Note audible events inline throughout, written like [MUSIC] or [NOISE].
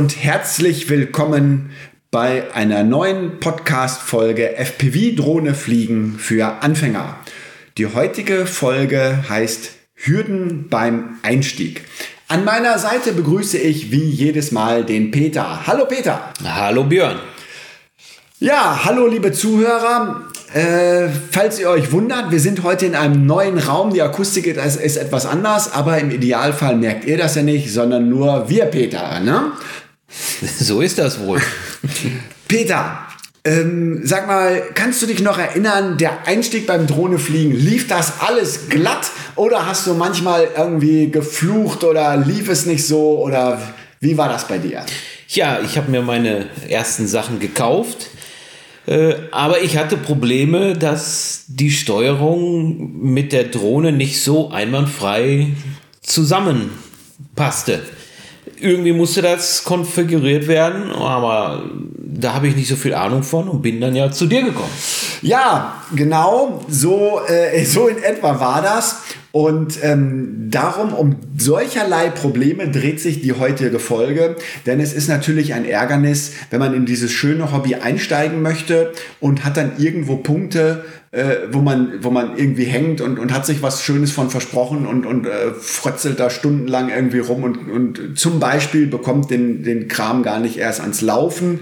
und herzlich willkommen bei einer neuen Podcast-Folge FPV Drohne fliegen für Anfänger. Die heutige Folge heißt Hürden beim Einstieg. An meiner Seite begrüße ich wie jedes Mal den Peter. Hallo Peter. Hallo Björn. Ja, hallo liebe Zuhörer. Äh, falls ihr euch wundert, wir sind heute in einem neuen Raum. Die Akustik ist, ist, etwas anders, aber im Idealfall merkt ihr das ja nicht, sondern nur wir, Peter. Ne? [LAUGHS] So ist das wohl. Peter, ähm, sag mal, kannst du dich noch erinnern, der Einstieg beim Drohnefliegen, lief das alles glatt oder hast du manchmal irgendwie geflucht oder lief es nicht so oder wie war das bei dir? Ja, ich habe mir meine ersten Sachen gekauft, äh, aber ich hatte Probleme, dass die Steuerung mit der Drohne nicht so einwandfrei zusammenpasste irgendwie musste das konfiguriert werden, aber da habe ich nicht so viel Ahnung von und bin dann ja zu dir gekommen. Ja, genau, so, äh, [LAUGHS] so in etwa war das. Und ähm, darum, um solcherlei Probleme dreht sich die heutige Folge, denn es ist natürlich ein Ärgernis, wenn man in dieses schöne Hobby einsteigen möchte und hat dann irgendwo Punkte, äh, wo, man, wo man irgendwie hängt und, und hat sich was Schönes von versprochen und, und äh, frötzelt da stundenlang irgendwie rum und, und zum Beispiel bekommt den, den Kram gar nicht erst ans Laufen.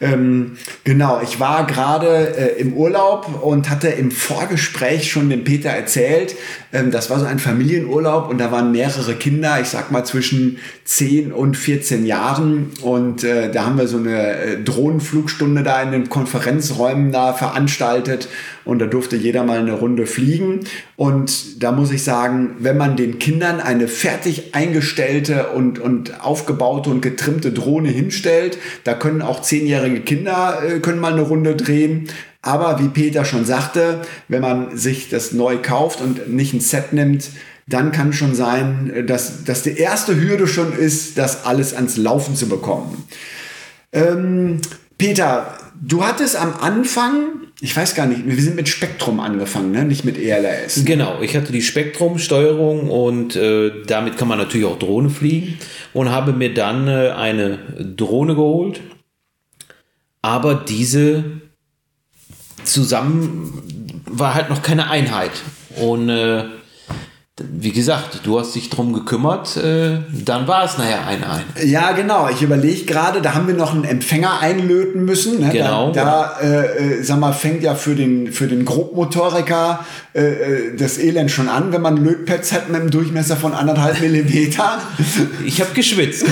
Ähm, genau, ich war gerade äh, im Urlaub und hatte im Vorgespräch schon dem Peter erzählt, ähm, das war so ein Familienurlaub und da waren mehrere Kinder, ich sag mal zwischen 10 und 14 Jahren und äh, da haben wir so eine äh, Drohnenflugstunde da in den Konferenzräumen da veranstaltet und da durfte jeder mal eine Runde fliegen. Und da muss ich sagen, wenn man den Kindern eine fertig eingestellte und, und aufgebaute und getrimmte Drohne hinstellt, da können auch zehnjährige Kinder äh, können mal eine Runde drehen. Aber wie Peter schon sagte, wenn man sich das neu kauft und nicht ein Set nimmt, dann kann schon sein, dass, dass die erste Hürde schon ist, das alles ans Laufen zu bekommen. Ähm, Peter, du hattest am Anfang ich weiß gar nicht, wir sind mit Spektrum angefangen, ne? nicht mit ELRS. Genau, ich hatte die Spektrum-Steuerung und äh, damit kann man natürlich auch Drohne fliegen und habe mir dann äh, eine Drohne geholt, aber diese zusammen war halt noch keine Einheit und äh, wie gesagt, du hast dich drum gekümmert, äh, dann war es nachher ein ein. Ja, genau. Ich überlege gerade, da haben wir noch einen Empfänger einlöten müssen. Ne? Genau. Da, da äh, äh, sag mal, fängt ja für den, für den Grobmotoriker äh, äh, das Elend schon an, wenn man Lötpads hat mit einem Durchmesser von anderthalb [LAUGHS] Millimeter. ich habe geschwitzt,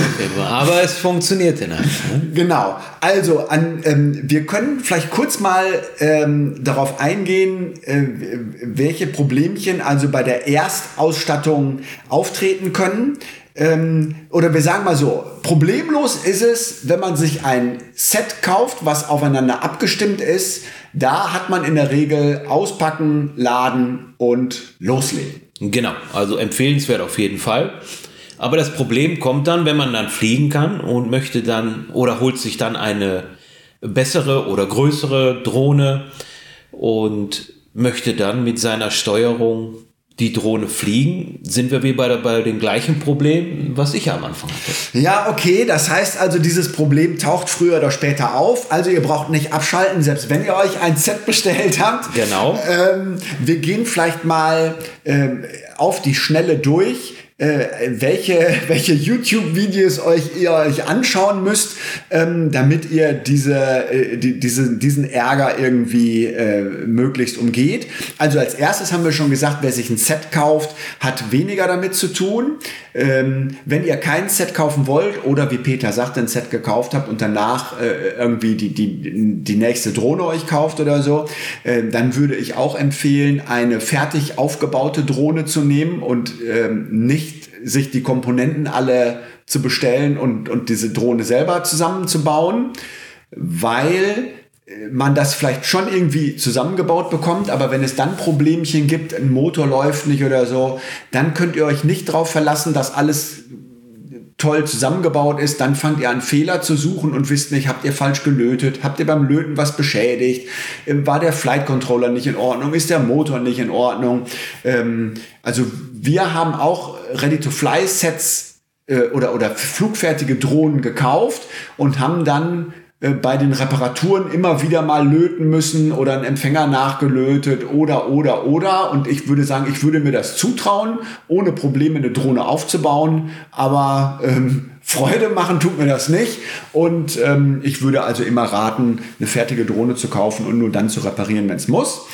aber es funktionierte dann. Ne? Genau. Also, an, ähm, wir können vielleicht kurz mal ähm, darauf eingehen, äh, welche Problemchen also bei der Erstausstattung auftreten können. Ähm, oder wir sagen mal so, problemlos ist es, wenn man sich ein Set kauft, was aufeinander abgestimmt ist. Da hat man in der Regel auspacken, laden und loslegen. Genau, also empfehlenswert auf jeden Fall. Aber das Problem kommt dann, wenn man dann fliegen kann und möchte dann oder holt sich dann eine bessere oder größere Drohne und möchte dann mit seiner Steuerung die Drohne fliegen, sind wir wie bei, bei dem gleichen Problem, was ich am Anfang hatte. Ja, okay, das heißt also, dieses Problem taucht früher oder später auf. Also ihr braucht nicht abschalten, selbst wenn ihr euch ein Set bestellt habt. Genau. Ähm, wir gehen vielleicht mal ähm, auf die Schnelle durch äh, welche, welche YouTube-Videos euch ihr euch anschauen müsst, ähm, damit ihr diese, äh, die, diese, diesen Ärger irgendwie äh, möglichst umgeht. Also als erstes haben wir schon gesagt, wer sich ein Set kauft, hat weniger damit zu tun. Ähm, wenn ihr kein Set kaufen wollt oder wie Peter sagt, ein Set gekauft habt und danach äh, irgendwie die, die, die nächste Drohne euch kauft oder so, äh, dann würde ich auch empfehlen, eine fertig aufgebaute Drohne zu nehmen und ähm, nicht nicht sich die Komponenten alle zu bestellen und, und diese Drohne selber zusammenzubauen, weil man das vielleicht schon irgendwie zusammengebaut bekommt, aber wenn es dann Problemchen gibt, ein Motor läuft nicht oder so, dann könnt ihr euch nicht darauf verlassen, dass alles toll zusammengebaut ist, dann fangt ihr an Fehler zu suchen und wisst nicht, habt ihr falsch gelötet, habt ihr beim Löten was beschädigt, ähm, war der Flight Controller nicht in Ordnung, ist der Motor nicht in Ordnung. Ähm, also wir haben auch Ready-to-Fly-Sets äh, oder, oder flugfertige Drohnen gekauft und haben dann bei den Reparaturen immer wieder mal löten müssen oder einen Empfänger nachgelötet oder, oder, oder. Und ich würde sagen, ich würde mir das zutrauen, ohne Probleme eine Drohne aufzubauen. Aber ähm, [LAUGHS] Freude machen tut mir das nicht. Und ähm, ich würde also immer raten, eine fertige Drohne zu kaufen und nur dann zu reparieren, wenn es muss.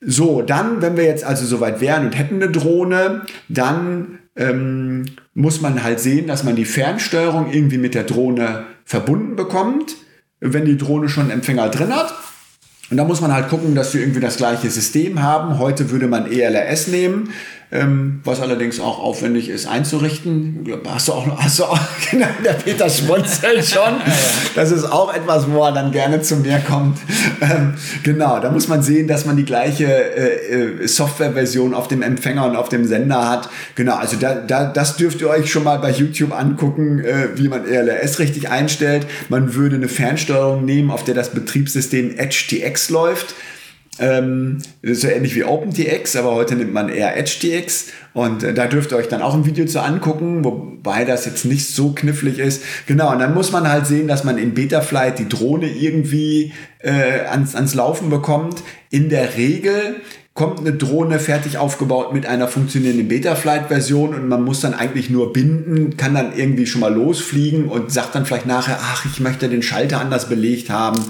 So, dann, wenn wir jetzt also soweit wären und hätten eine Drohne, dann ähm, muss man halt sehen, dass man die Fernsteuerung irgendwie mit der Drohne verbunden bekommt wenn die Drohne schon einen Empfänger drin hat. Und da muss man halt gucken, dass sie irgendwie das gleiche System haben. Heute würde man ELRS nehmen ähm, was allerdings auch aufwendig ist einzurichten. Hast du auch, hast du auch [LAUGHS] genau, der Peter schmunzelt schon. [LAUGHS] Das ist auch etwas, wo er dann gerne zu mir kommt. Ähm, genau, da muss man sehen, dass man die gleiche äh, äh, Softwareversion auf dem Empfänger und auf dem Sender hat. Genau, also da, da, das dürft ihr euch schon mal bei YouTube angucken, äh, wie man ELRS richtig einstellt. Man würde eine Fernsteuerung nehmen, auf der das Betriebssystem EdgeTX läuft. Ähm, so ähnlich wie OpenTX, aber heute nimmt man eher EdgeTX und äh, da dürft ihr euch dann auch ein Video zu angucken, wobei das jetzt nicht so knifflig ist. Genau, und dann muss man halt sehen, dass man in Betaflight die Drohne irgendwie äh, ans, ans Laufen bekommt. In der Regel kommt eine Drohne fertig aufgebaut mit einer funktionierenden Betaflight-Version und man muss dann eigentlich nur binden, kann dann irgendwie schon mal losfliegen und sagt dann vielleicht nachher, ach, ich möchte den Schalter anders belegt haben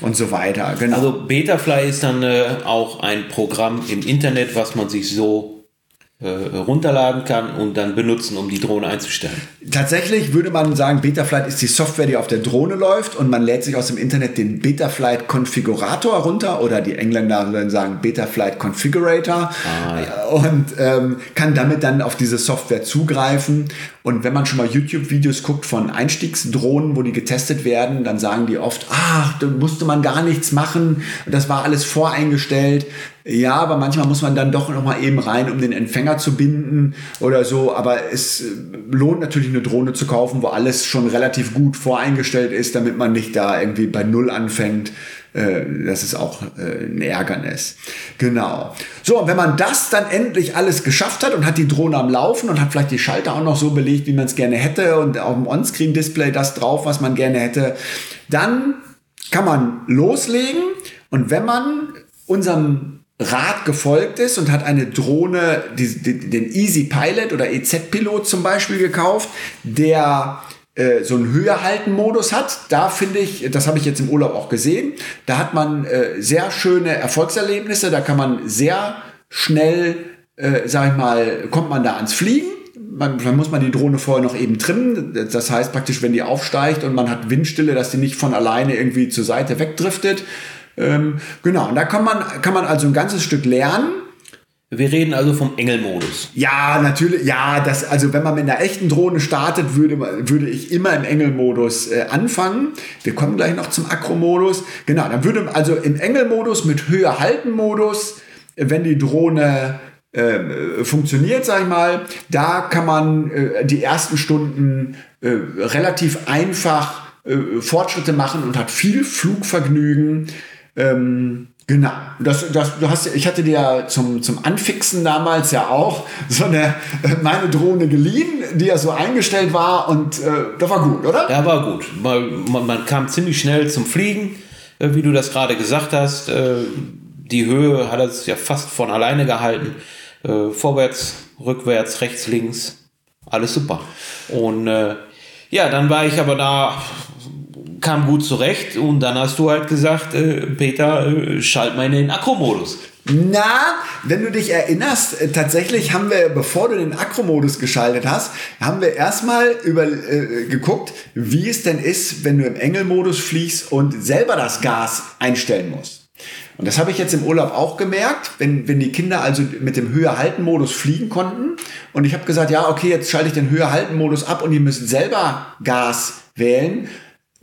und so weiter. Genau. Also Betafly ist dann äh, auch ein Programm im Internet, was man sich so runterladen kann und dann benutzen, um die Drohne einzustellen. Tatsächlich würde man sagen, Betaflight ist die Software, die auf der Drohne läuft und man lädt sich aus dem Internet den Betaflight Konfigurator runter oder die Engländer würden sagen Betaflight Configurator ah, ja. und ähm, kann damit dann auf diese Software zugreifen. Und wenn man schon mal YouTube-Videos guckt von Einstiegsdrohnen, wo die getestet werden, dann sagen die oft, ach, da musste man gar nichts machen, das war alles voreingestellt. Ja, aber manchmal muss man dann doch noch mal eben rein, um den Empfänger zu binden oder so. Aber es äh, lohnt natürlich eine Drohne zu kaufen, wo alles schon relativ gut voreingestellt ist, damit man nicht da irgendwie bei Null anfängt. Äh, das ist auch äh, ein Ärgernis. Genau. So, und wenn man das dann endlich alles geschafft hat und hat die Drohne am Laufen und hat vielleicht die Schalter auch noch so belegt, wie man es gerne hätte und auf dem Onscreen-Display das drauf, was man gerne hätte, dann kann man loslegen und wenn man unserem Rat gefolgt ist und hat eine Drohne, die, die, den Easy Pilot oder EZ-Pilot zum Beispiel gekauft, der äh, so einen Höherhalten-Modus hat. Da finde ich, das habe ich jetzt im Urlaub auch gesehen, da hat man äh, sehr schöne Erfolgserlebnisse, da kann man sehr schnell, äh, sag ich mal, kommt man da ans Fliegen. Man, dann muss man die Drohne vorher noch eben trimmen. Das heißt praktisch, wenn die aufsteigt und man hat Windstille, dass die nicht von alleine irgendwie zur Seite wegdriftet, ähm, genau, und da kann man, kann man also ein ganzes Stück lernen. Wir reden also vom Engelmodus. Ja, natürlich. Ja, das, also wenn man mit einer echten Drohne startet, würde, würde ich immer im Engelmodus äh, anfangen. Wir kommen gleich noch zum Akromodus. Genau, dann würde also im Engelmodus mit höher halten Modus, wenn die Drohne äh, funktioniert, sag ich mal, da kann man äh, die ersten Stunden äh, relativ einfach äh, Fortschritte machen und hat viel Flugvergnügen. Ähm, genau. Das, das, du hast, ich hatte dir zum, zum Anfixen damals ja auch so eine, äh, meine Drohne geliehen, die ja so eingestellt war und äh, das war gut, oder? Ja, war gut. Man, man, man kam ziemlich schnell zum Fliegen, äh, wie du das gerade gesagt hast. Äh, die Höhe hat es ja fast von alleine gehalten. Vorwärts, rückwärts, rechts, links. Alles super. Und ja, dann war ich aber da kam gut zurecht und dann hast du halt gesagt, äh, Peter, äh, schalt mal in den Akromodus. Na, wenn du dich erinnerst, äh, tatsächlich haben wir, bevor du den Akromodus geschaltet hast, haben wir erstmal über äh, geguckt, wie es denn ist, wenn du im Engelmodus fliegst und selber das Gas einstellen musst. Und das habe ich jetzt im Urlaub auch gemerkt, wenn, wenn die Kinder also mit dem Höher-Halten-Modus fliegen konnten. Und ich habe gesagt, ja, okay, jetzt schalte ich den Höher-Halten-Modus ab und die müssen selber Gas wählen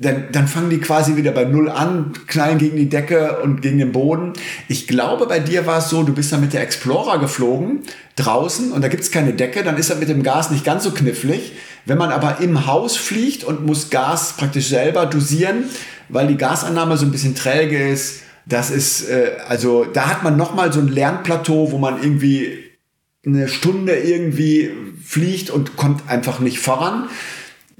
dann, dann fangen die quasi wieder bei Null an, knallen gegen die Decke und gegen den Boden. Ich glaube, bei dir war es so, du bist dann mit der Explorer geflogen, draußen, und da gibt's keine Decke, dann ist das mit dem Gas nicht ganz so knifflig. Wenn man aber im Haus fliegt und muss Gas praktisch selber dosieren, weil die Gasannahme so ein bisschen träge ist, das ist, äh, also da hat man nochmal so ein Lernplateau, wo man irgendwie eine Stunde irgendwie fliegt und kommt einfach nicht voran.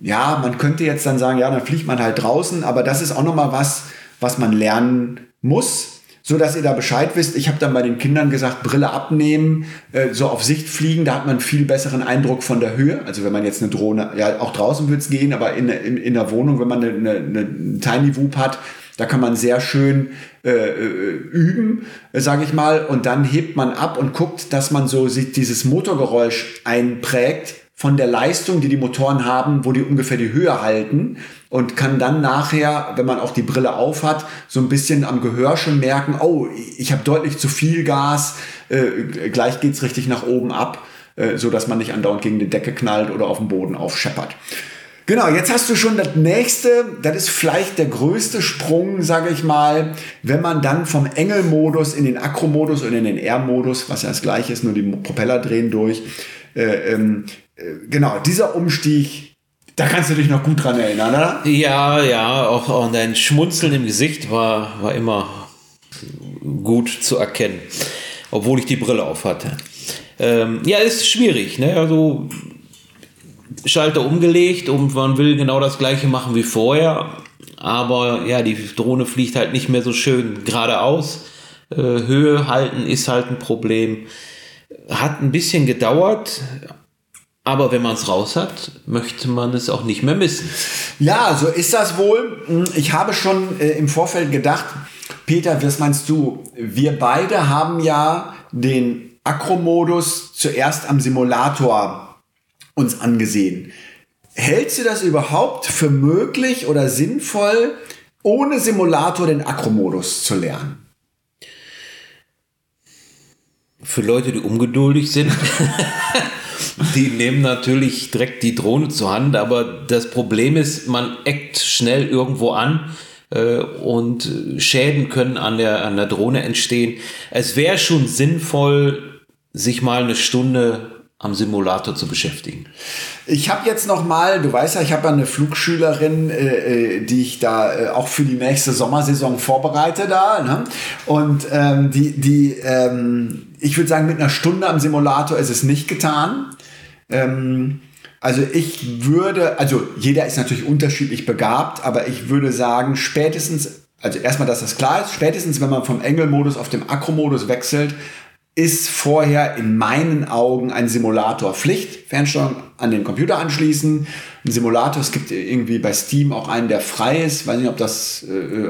Ja, man könnte jetzt dann sagen, ja, dann fliegt man halt draußen, aber das ist auch nochmal was, was man lernen muss so dass ihr da Bescheid wisst. Ich habe dann bei den Kindern gesagt, Brille abnehmen, äh, so auf Sicht fliegen, da hat man viel besseren Eindruck von der Höhe. Also wenn man jetzt eine Drohne, ja auch draußen wird's gehen, aber in, in, in der Wohnung, wenn man eine, eine, eine Tiny Whoop hat, da kann man sehr schön äh, äh üben, äh, sage ich mal, und dann hebt man ab und guckt, dass man so sieht, dieses Motorgeräusch einprägt von der Leistung, die die Motoren haben, wo die ungefähr die Höhe halten und kann dann nachher, wenn man auch die Brille auf hat, so ein bisschen am Gehör schon merken, oh, ich habe deutlich zu viel Gas, äh, gleich geht's richtig nach oben ab, äh, so dass man nicht andauernd gegen die Decke knallt oder auf dem Boden aufscheppert. Genau, jetzt hast du schon das nächste, das ist vielleicht der größte Sprung, sage ich mal, wenn man dann vom Engel-Modus in den Akro-Modus und in den R-Modus, was ja das gleiche ist, nur die Propeller drehen durch, äh, ähm, äh, genau, dieser Umstieg, da kannst du dich noch gut dran erinnern, oder? Ja, ja, auch, auch dein Schmunzeln im Gesicht war, war immer gut zu erkennen, obwohl ich die Brille auf hatte. Ähm, ja, ist schwierig, ne? Also Schalter umgelegt und man will genau das gleiche machen wie vorher, aber ja, die Drohne fliegt halt nicht mehr so schön geradeaus. Äh, Höhe halten ist halt ein Problem. Hat ein bisschen gedauert, aber wenn man es raus hat, möchte man es auch nicht mehr missen. Ja, so ist das wohl. Ich habe schon äh, im Vorfeld gedacht, Peter, was meinst du? Wir beide haben ja den Akro-Modus zuerst am Simulator uns angesehen. Hältst du das überhaupt für möglich oder sinnvoll, ohne Simulator den Akro-Modus zu lernen? Für Leute, die ungeduldig sind. [LAUGHS] die nehmen natürlich direkt die Drohne zur Hand, aber das Problem ist, man eckt schnell irgendwo an äh, und Schäden können an der, an der Drohne entstehen. Es wäre schon sinnvoll, sich mal eine Stunde am Simulator zu beschäftigen. Ich habe jetzt noch mal, du weißt ja, ich habe ja eine Flugschülerin, äh, äh, die ich da äh, auch für die nächste Sommersaison vorbereite da. Ne? Und ähm, die, die ähm, ich würde sagen, mit einer Stunde am Simulator ist es nicht getan. Ähm, also ich würde, also jeder ist natürlich unterschiedlich begabt, aber ich würde sagen, spätestens, also erstmal, dass das klar ist, spätestens wenn man vom Engel-Modus auf den Akro-Modus wechselt, ist vorher in meinen Augen ein Simulator Pflicht. Fernsteuerung an den Computer anschließen. Ein Simulator, es gibt irgendwie bei Steam auch einen, der frei ist. Weiß nicht, ob das, äh,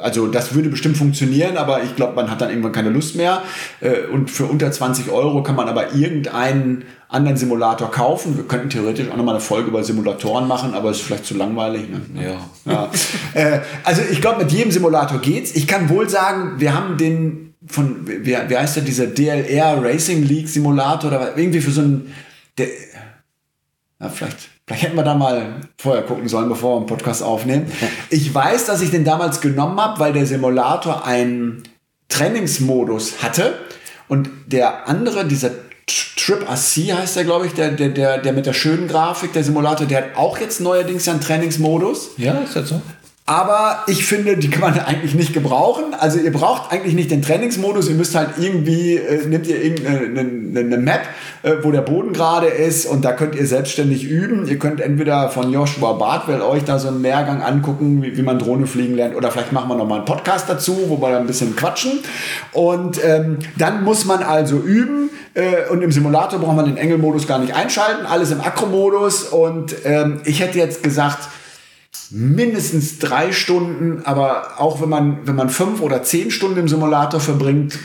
also das würde bestimmt funktionieren, aber ich glaube, man hat dann irgendwann keine Lust mehr. Äh, und für unter 20 Euro kann man aber irgendeinen anderen Simulator kaufen. Wir könnten theoretisch auch nochmal eine Folge über Simulatoren machen, aber es ist vielleicht zu langweilig. Ne? Ja. ja. äh, also ich glaube, mit jedem Simulator geht's. Ich kann wohl sagen, wir haben den von, wie, wie heißt der, dieser DLR Racing League Simulator oder irgendwie für so ein, der, ja, vielleicht, vielleicht hätten wir da mal vorher gucken sollen, bevor wir einen Podcast aufnehmen. [LAUGHS] Ich weiß, dass ich den damals genommen habe, weil der Simulator einen Trainingsmodus hatte und der andere, dieser Trip AC heißt der, glaube ich, der, der, der, der mit der schönen Grafik, der Simulator, der hat auch jetzt neuerdings ja einen Trainingsmodus. Ja, ist das so? Aber ich finde, die kann man [LAUGHS] eigentlich nicht gebrauchen. Also ihr braucht eigentlich nicht den Trainingsmodus. Ihr müsst halt irgendwie, äh, nehmt ihr irgendeine eine Map, äh, wo der Boden gerade ist und da könnt ihr selbstständig üben. Ihr könnt entweder von Joshua Bartwell euch da so einen Lehrgang angucken, wie, wie man Drohne fliegen lernt oder vielleicht machen wir nochmal einen Podcast dazu, wo wir ein bisschen quatschen. Und ähm, dann muss man also üben äh, und im Simulator braucht man den Engelmodus gar nicht einschalten, alles im Akro-Modus und ähm, ich hätte jetzt gesagt, mindestens drei Stunden, aber auch wenn man, wenn man fünf oder zehn Stunden im Simulator verbringt,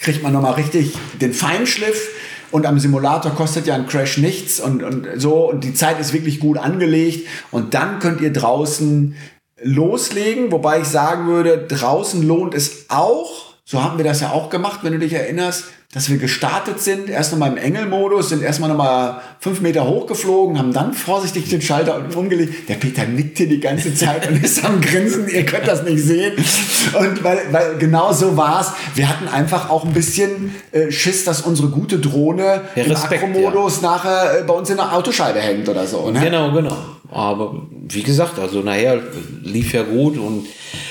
kriegt man nochmal richtig den Feinschliff. Und am Simulator kostet ja ein Crash nichts und, und so. Und die Zeit ist wirklich gut angelegt. Und dann könnt ihr draußen loslegen. Wobei ich sagen würde, draußen lohnt es auch. So haben wir das ja auch gemacht, wenn du dich erinnerst dass wir gestartet sind, erst nochmal im Engelmodus, sind erstmal nochmal fünf Meter hochgeflogen, haben dann vorsichtig den Schalter umgelegt. Der Peter nickte die ganze Zeit und ist am Grinsen, ihr könnt das nicht sehen. Und weil, weil genau so war's. Wir hatten einfach auch ein bisschen äh, Schiss, dass unsere gute Drohne ja, im Akromodus ja. nachher äh, bei uns in der Autoscheibe hängt oder so. Ne? Genau, genau. Aber wie gesagt, also nachher lief ja gut und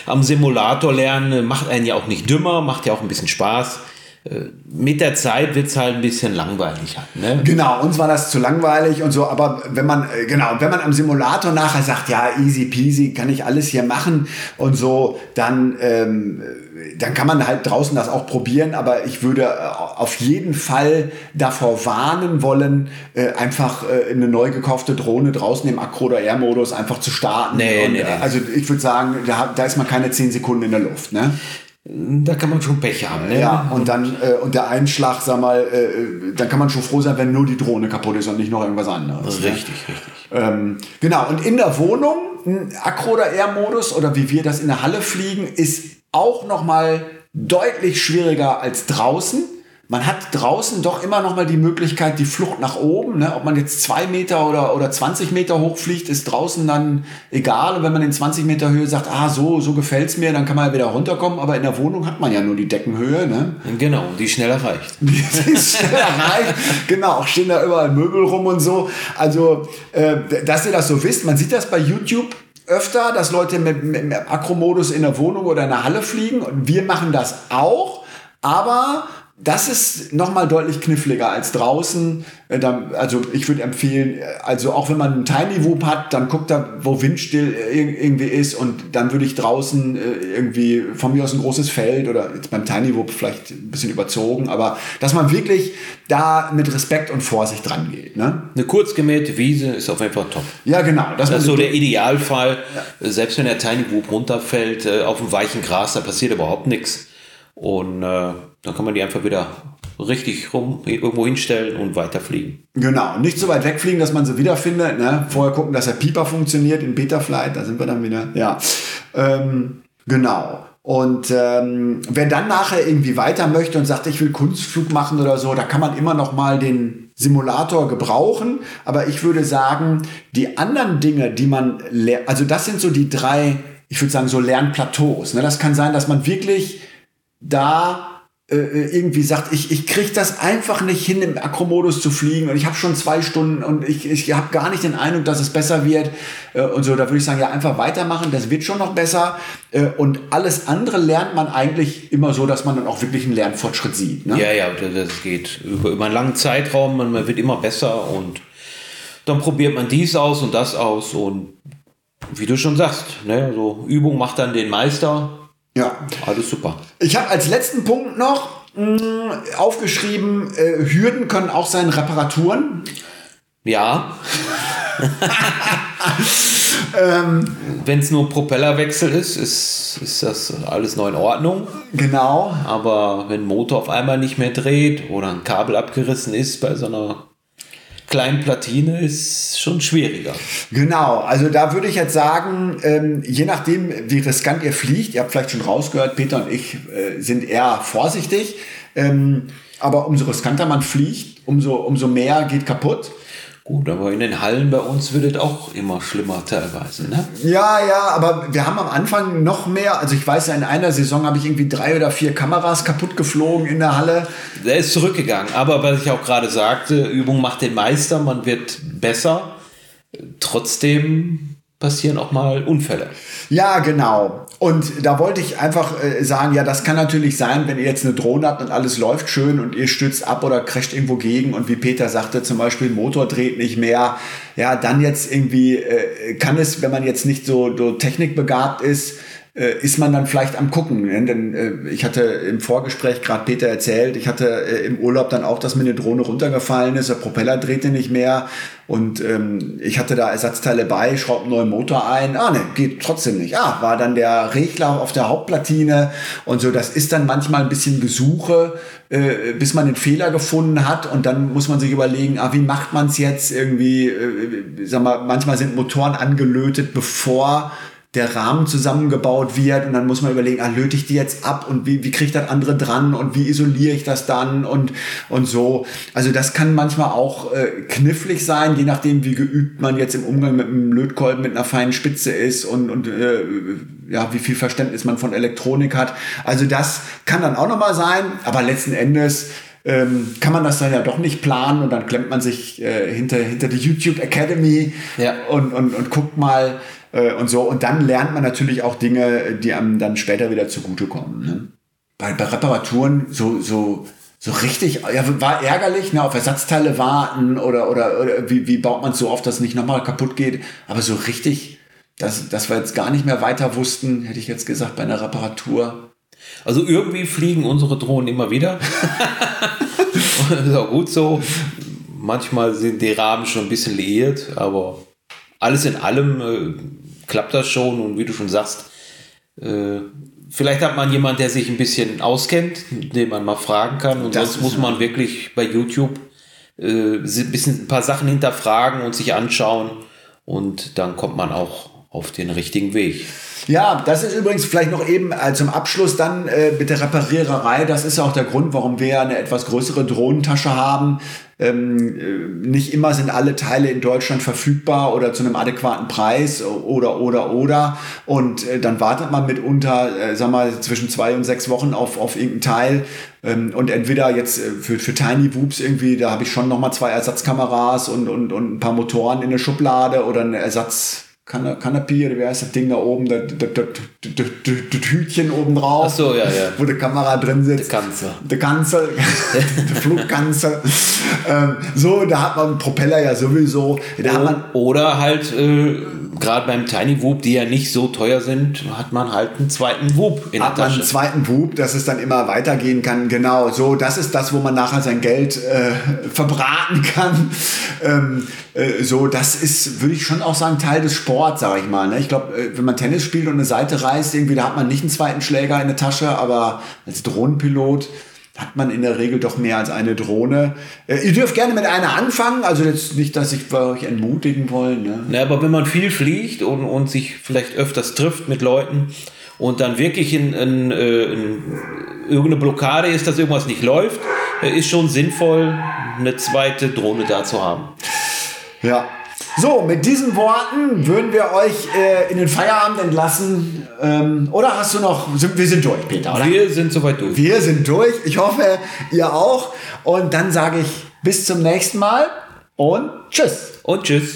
am Simulator lernen macht einen ja auch nicht dümmer, macht ja auch ein bisschen Spaß. Äh, mit der Zeit wird es halt ein bisschen langweilig. Halt, ne? Genau, uns war das zu langweilig und so, aber wenn man, äh, genau, wenn man am Simulator nachher sagt, ja, easy peasy, kann ich alles hier machen und so, dann, ähm, dann kann man halt draußen das auch probieren, aber ich würde äh, auf jeden Fall davor warnen wollen, äh, einfach äh, eine neu gekaufte Drohne draußen im Akro- oder Air-Modus einfach zu starten. Nee, und, nee, nee. Also ich würde sagen, da, da ist man keine 10 Sekunden in der Luft. Ne? Da kann man schon Pech haben. Ne? Ja, und dann äh, und der Einschlag, sag mal, äh, dann kann man schon froh sein, wenn nur die Drohne kaputt ist und nicht noch irgendwas anderes. ne? Richtig, richtig. Ähm, genau, und in der Wohnung, ein Akro- oder Air-Modus oder wie wir das in der Halle fliegen, ist auch nochmal deutlich schwieriger als draußen. Man hat draußen doch immer noch mal die Möglichkeit, die Flucht nach oben. Ne? Ob man jetzt zwei Meter oder, oder 20 Meter hochfliegt, ist draußen dann egal. Und wenn man in 20 Meter Höhe sagt, ah, so, so gefällt's mir, dann kann man ja wieder runterkommen. Aber in der Wohnung hat man ja nur die Deckenhöhe. Ne? Genau, die schnell erreicht. [LAUGHS] Die ist schnell erreicht. Genau, auch stehen da überall Möbel rum und so. Also, äh, dass ihr das so wisst, man sieht das bei YouTube öfter, dass Leute mit, mit, mit Akromodus in der Wohnung oder in der Halle fliegen. Und wir machen das auch. Aber das ist nochmal deutlich kniffliger als draußen. Äh, Also ich würde empfehlen, äh, also auch wenn man einen Tiny Whoop hat, dann guckt da, wo windstill äh, ir- irgendwie ist und dann würde ich draußen irgendwie von mir aus ein großes Feld oder jetzt beim Tiny Whoop vielleicht ein bisschen überzogen, aber dass man wirklich da mit Respekt und Vorsicht dran geht. Ne? Eine kurz gemähte Wiese ist auf jeden Fall top. Ja, genau. Das man ist so der Idealfall. Selbst wenn der Tiny Whoop runterfällt, auf dem weichen Gras, da passiert überhaupt nichts. Und äh, dann kann man die einfach wieder richtig rum irgendwo hinstellen und weiterfliegen. Genau, nicht so weit wegfliegen, dass man sie wiederfindet. Ne? Vorher gucken, dass der Pieper funktioniert in Betaflight, da sind wir dann wieder. Ja, ähm, genau. Und ähm, wer dann nachher irgendwie weiter möchte und sagt, ich will Kunstflug machen oder so, da kann man immer noch mal den Simulator gebrauchen. Aber ich würde sagen, die anderen Dinge, die man, also das sind so die drei, ich würde sagen, so Lernplateaus. Ne? Das kann sein, dass man wirklich da äh, irgendwie sagt, ich, ich kriege das einfach nicht hin, im Akromodus zu fliegen und ich habe schon zwei Stunden und ich, ich habe gar nicht den Eindruck, dass es besser wird äh, und so, da würde ich sagen, ja, einfach weitermachen, das wird schon noch besser äh, und alles andere lernt man eigentlich immer so, dass man dann auch wirklich einen Lernfortschritt sieht. Ne? Ja, ja, das das geht über, über einen langen Zeitraum, man, man wird immer besser und dann probiert man dies aus und das aus und wie du schon sagst, ne, so Übung macht dann den Meister. Ja. Alles super. Ich habe als letzten Punkt noch mh, aufgeschrieben, äh, Hürden können auch sein Reparaturen. Ja. [LAUGHS] Ähm. Wenn es nur Propellerwechsel ist, ist, ist das alles noch in Ordnung. Genau. Aber wenn ein Motor auf einmal nicht mehr dreht oder ein Kabel abgerissen ist bei so einer kleinen Platine, ist schon schwieriger. Genau, also da würde ich jetzt sagen, ähm, je nachdem, wie riskant ihr fliegt, ihr habt vielleicht schon rausgehört, Peter und ich äh, sind eher vorsichtig, ähm, aber umso riskanter man fliegt, umso, umso mehr geht kaputt. Gut, aber in den Hallen bei uns wird es auch immer schlimmer teilweise. Ne? Ja, ja, aber wir haben am Anfang noch mehr, also ich weiß ja, in einer Saison habe ich irgendwie drei oder vier Kameras kaputt geflogen in der Halle. Der ist zurückgegangen. Aber was ich auch gerade sagte, Übung macht den Meister, man wird besser. Trotzdem passieren auch mal Unfälle. Ja, genau. Und da wollte ich einfach äh, sagen, ja, das kann natürlich sein, wenn ihr jetzt eine Drohne habt und alles läuft schön und ihr stürzt ab oder crasht irgendwo gegen und wie Peter sagte, zum Beispiel Motor dreht nicht mehr. Ja, dann jetzt irgendwie äh, kann es, wenn man jetzt nicht so, so technikbegabt ist, äh, ist man dann vielleicht am gucken. Ne? Denn äh, ich hatte im Vorgespräch gerade Peter erzählt, ich hatte äh, im Urlaub dann auch, dass mir eine Drohne runtergefallen ist, der Propeller drehte nicht mehr und ähm, ich hatte da Ersatzteile bei, schraubte einen neuen Motor ein. Ah, ne, geht trotzdem nicht. Ah, war dann der Regler auf der Hauptplatine und so. Das ist dann manchmal ein bisschen Gesuche, äh, bis man den Fehler gefunden hat und dann muss man sich überlegen, ah, wie macht man es jetzt irgendwie? Äh, sag mal, manchmal sind Motoren angelötet, bevor der Rahmen zusammengebaut wird und dann muss man überlegen, ah, löte ich die jetzt ab und wie, wie kriege ich das andere dran und wie isoliere ich das dann und, und so. Also das kann manchmal auch äh, knifflig sein, je nachdem, wie geübt man jetzt im Umgang mit einem Lötkolben mit einer feinen Spitze ist und, und äh, ja, wie viel Verständnis man von Elektronik hat. Also das kann dann auch nochmal sein, aber letzten Endes ähm, kann man das dann ja doch nicht planen und dann klemmt man sich äh, hinter, hinter die YouTube Academy Ja. und, und, und guckt mal äh, und so. Und dann lernt man natürlich auch Dinge, die einem dann später wieder zugutekommen. Ne? bei, bei Reparaturen so, so, so richtig, ja, war ärgerlich, ne, auf Ersatzteile warten oder, oder, oder wie, wie baut man es so oft, dass es nicht nochmal kaputt geht. Aber so richtig, dass, dass wir jetzt gar nicht mehr weiter wussten, hätte ich jetzt gesagt, bei einer Reparatur. Also irgendwie fliegen unsere Drohnen immer wieder. [LAUGHS] ist auch gut so. Manchmal sind die Rahmen schon ein bisschen liiert, aber alles in allem äh, klappt das schon und wie du schon sagst, äh, vielleicht hat man jemanden, der sich ein bisschen auskennt, den man mal fragen kann und das sonst muss man wirklich bei YouTube äh, ein bisschen ein paar Sachen hinterfragen und sich anschauen und dann kommt man auch auf den richtigen Weg. Ja, das ist übrigens vielleicht noch eben äh, zum Abschluss dann äh, mit der Repariererei. Das ist ja auch der Grund, warum wir eine etwas größere Drohnentasche haben. Ähm, äh, nicht immer sind alle Teile in Deutschland verfügbar oder zu einem adäquaten Preis oder oder oder. Und äh, dann wartet man mitunter, äh, sag mal zwischen zwei und sechs Wochen auf auf irgendein Teil. Ähm, und entweder jetzt äh, für für Tiny Whoops irgendwie, da habe ich schon noch mal zwei Ersatzkameras und und und ein paar Motoren in der Schublade oder eine Ersatz Kanapie oder wie heißt das Ding da oben, das, das, das, das Hütchen oben drauf, so, ja, ja. wo die Kamera drin sitzt. Der Kanzel. Der Kanzel, [LAUGHS] der Flugkanzel. ähm, so, da hat man einen Propeller ja sowieso. Da oder, hat man, oder halt, äh, gerade beim Tiny Whoop, die ja nicht so teuer sind, hat man halt einen zweiten Whoop in hat der Tasche. man einen zweiten Whoop, dass es dann immer weitergehen kann. Genau, so, das ist das, wo man nachher sein Geld äh, [LAUGHS] verbraten kann. Ähm, äh, so, das ist, würde ich schon auch sagen, Teil des Sports, sage ich mal. Ne? Ich glaube, äh, wenn man Tennis spielt und eine Seite reißt, irgendwie, da hat man nicht einen zweiten Schläger in der Tasche, aber als Drohnenpilot hat man in der Regel doch mehr als eine Drohne. Äh, ihr dürft gerne mit einer anfangen, also jetzt nicht, dass ich euch entmutigen wollen. Ne? Ja, aber wenn man viel fliegt und, und sich vielleicht öfters trifft mit Leuten und dann wirklich in, in, in irgendeine Blockade ist, dass irgendwas nicht läuft, ist schon sinnvoll, eine zweite Drohne da zu haben. Ja. So, mit diesen Worten würden wir euch äh, in den Feierabend entlassen. Ähm, oder hast du noch, sind, wir sind durch, Peter, oder? Wir sind soweit durch. Wir sind durch. Ich hoffe, ihr auch. Und dann sage ich bis zum nächsten Mal und tschüss. Und tschüss.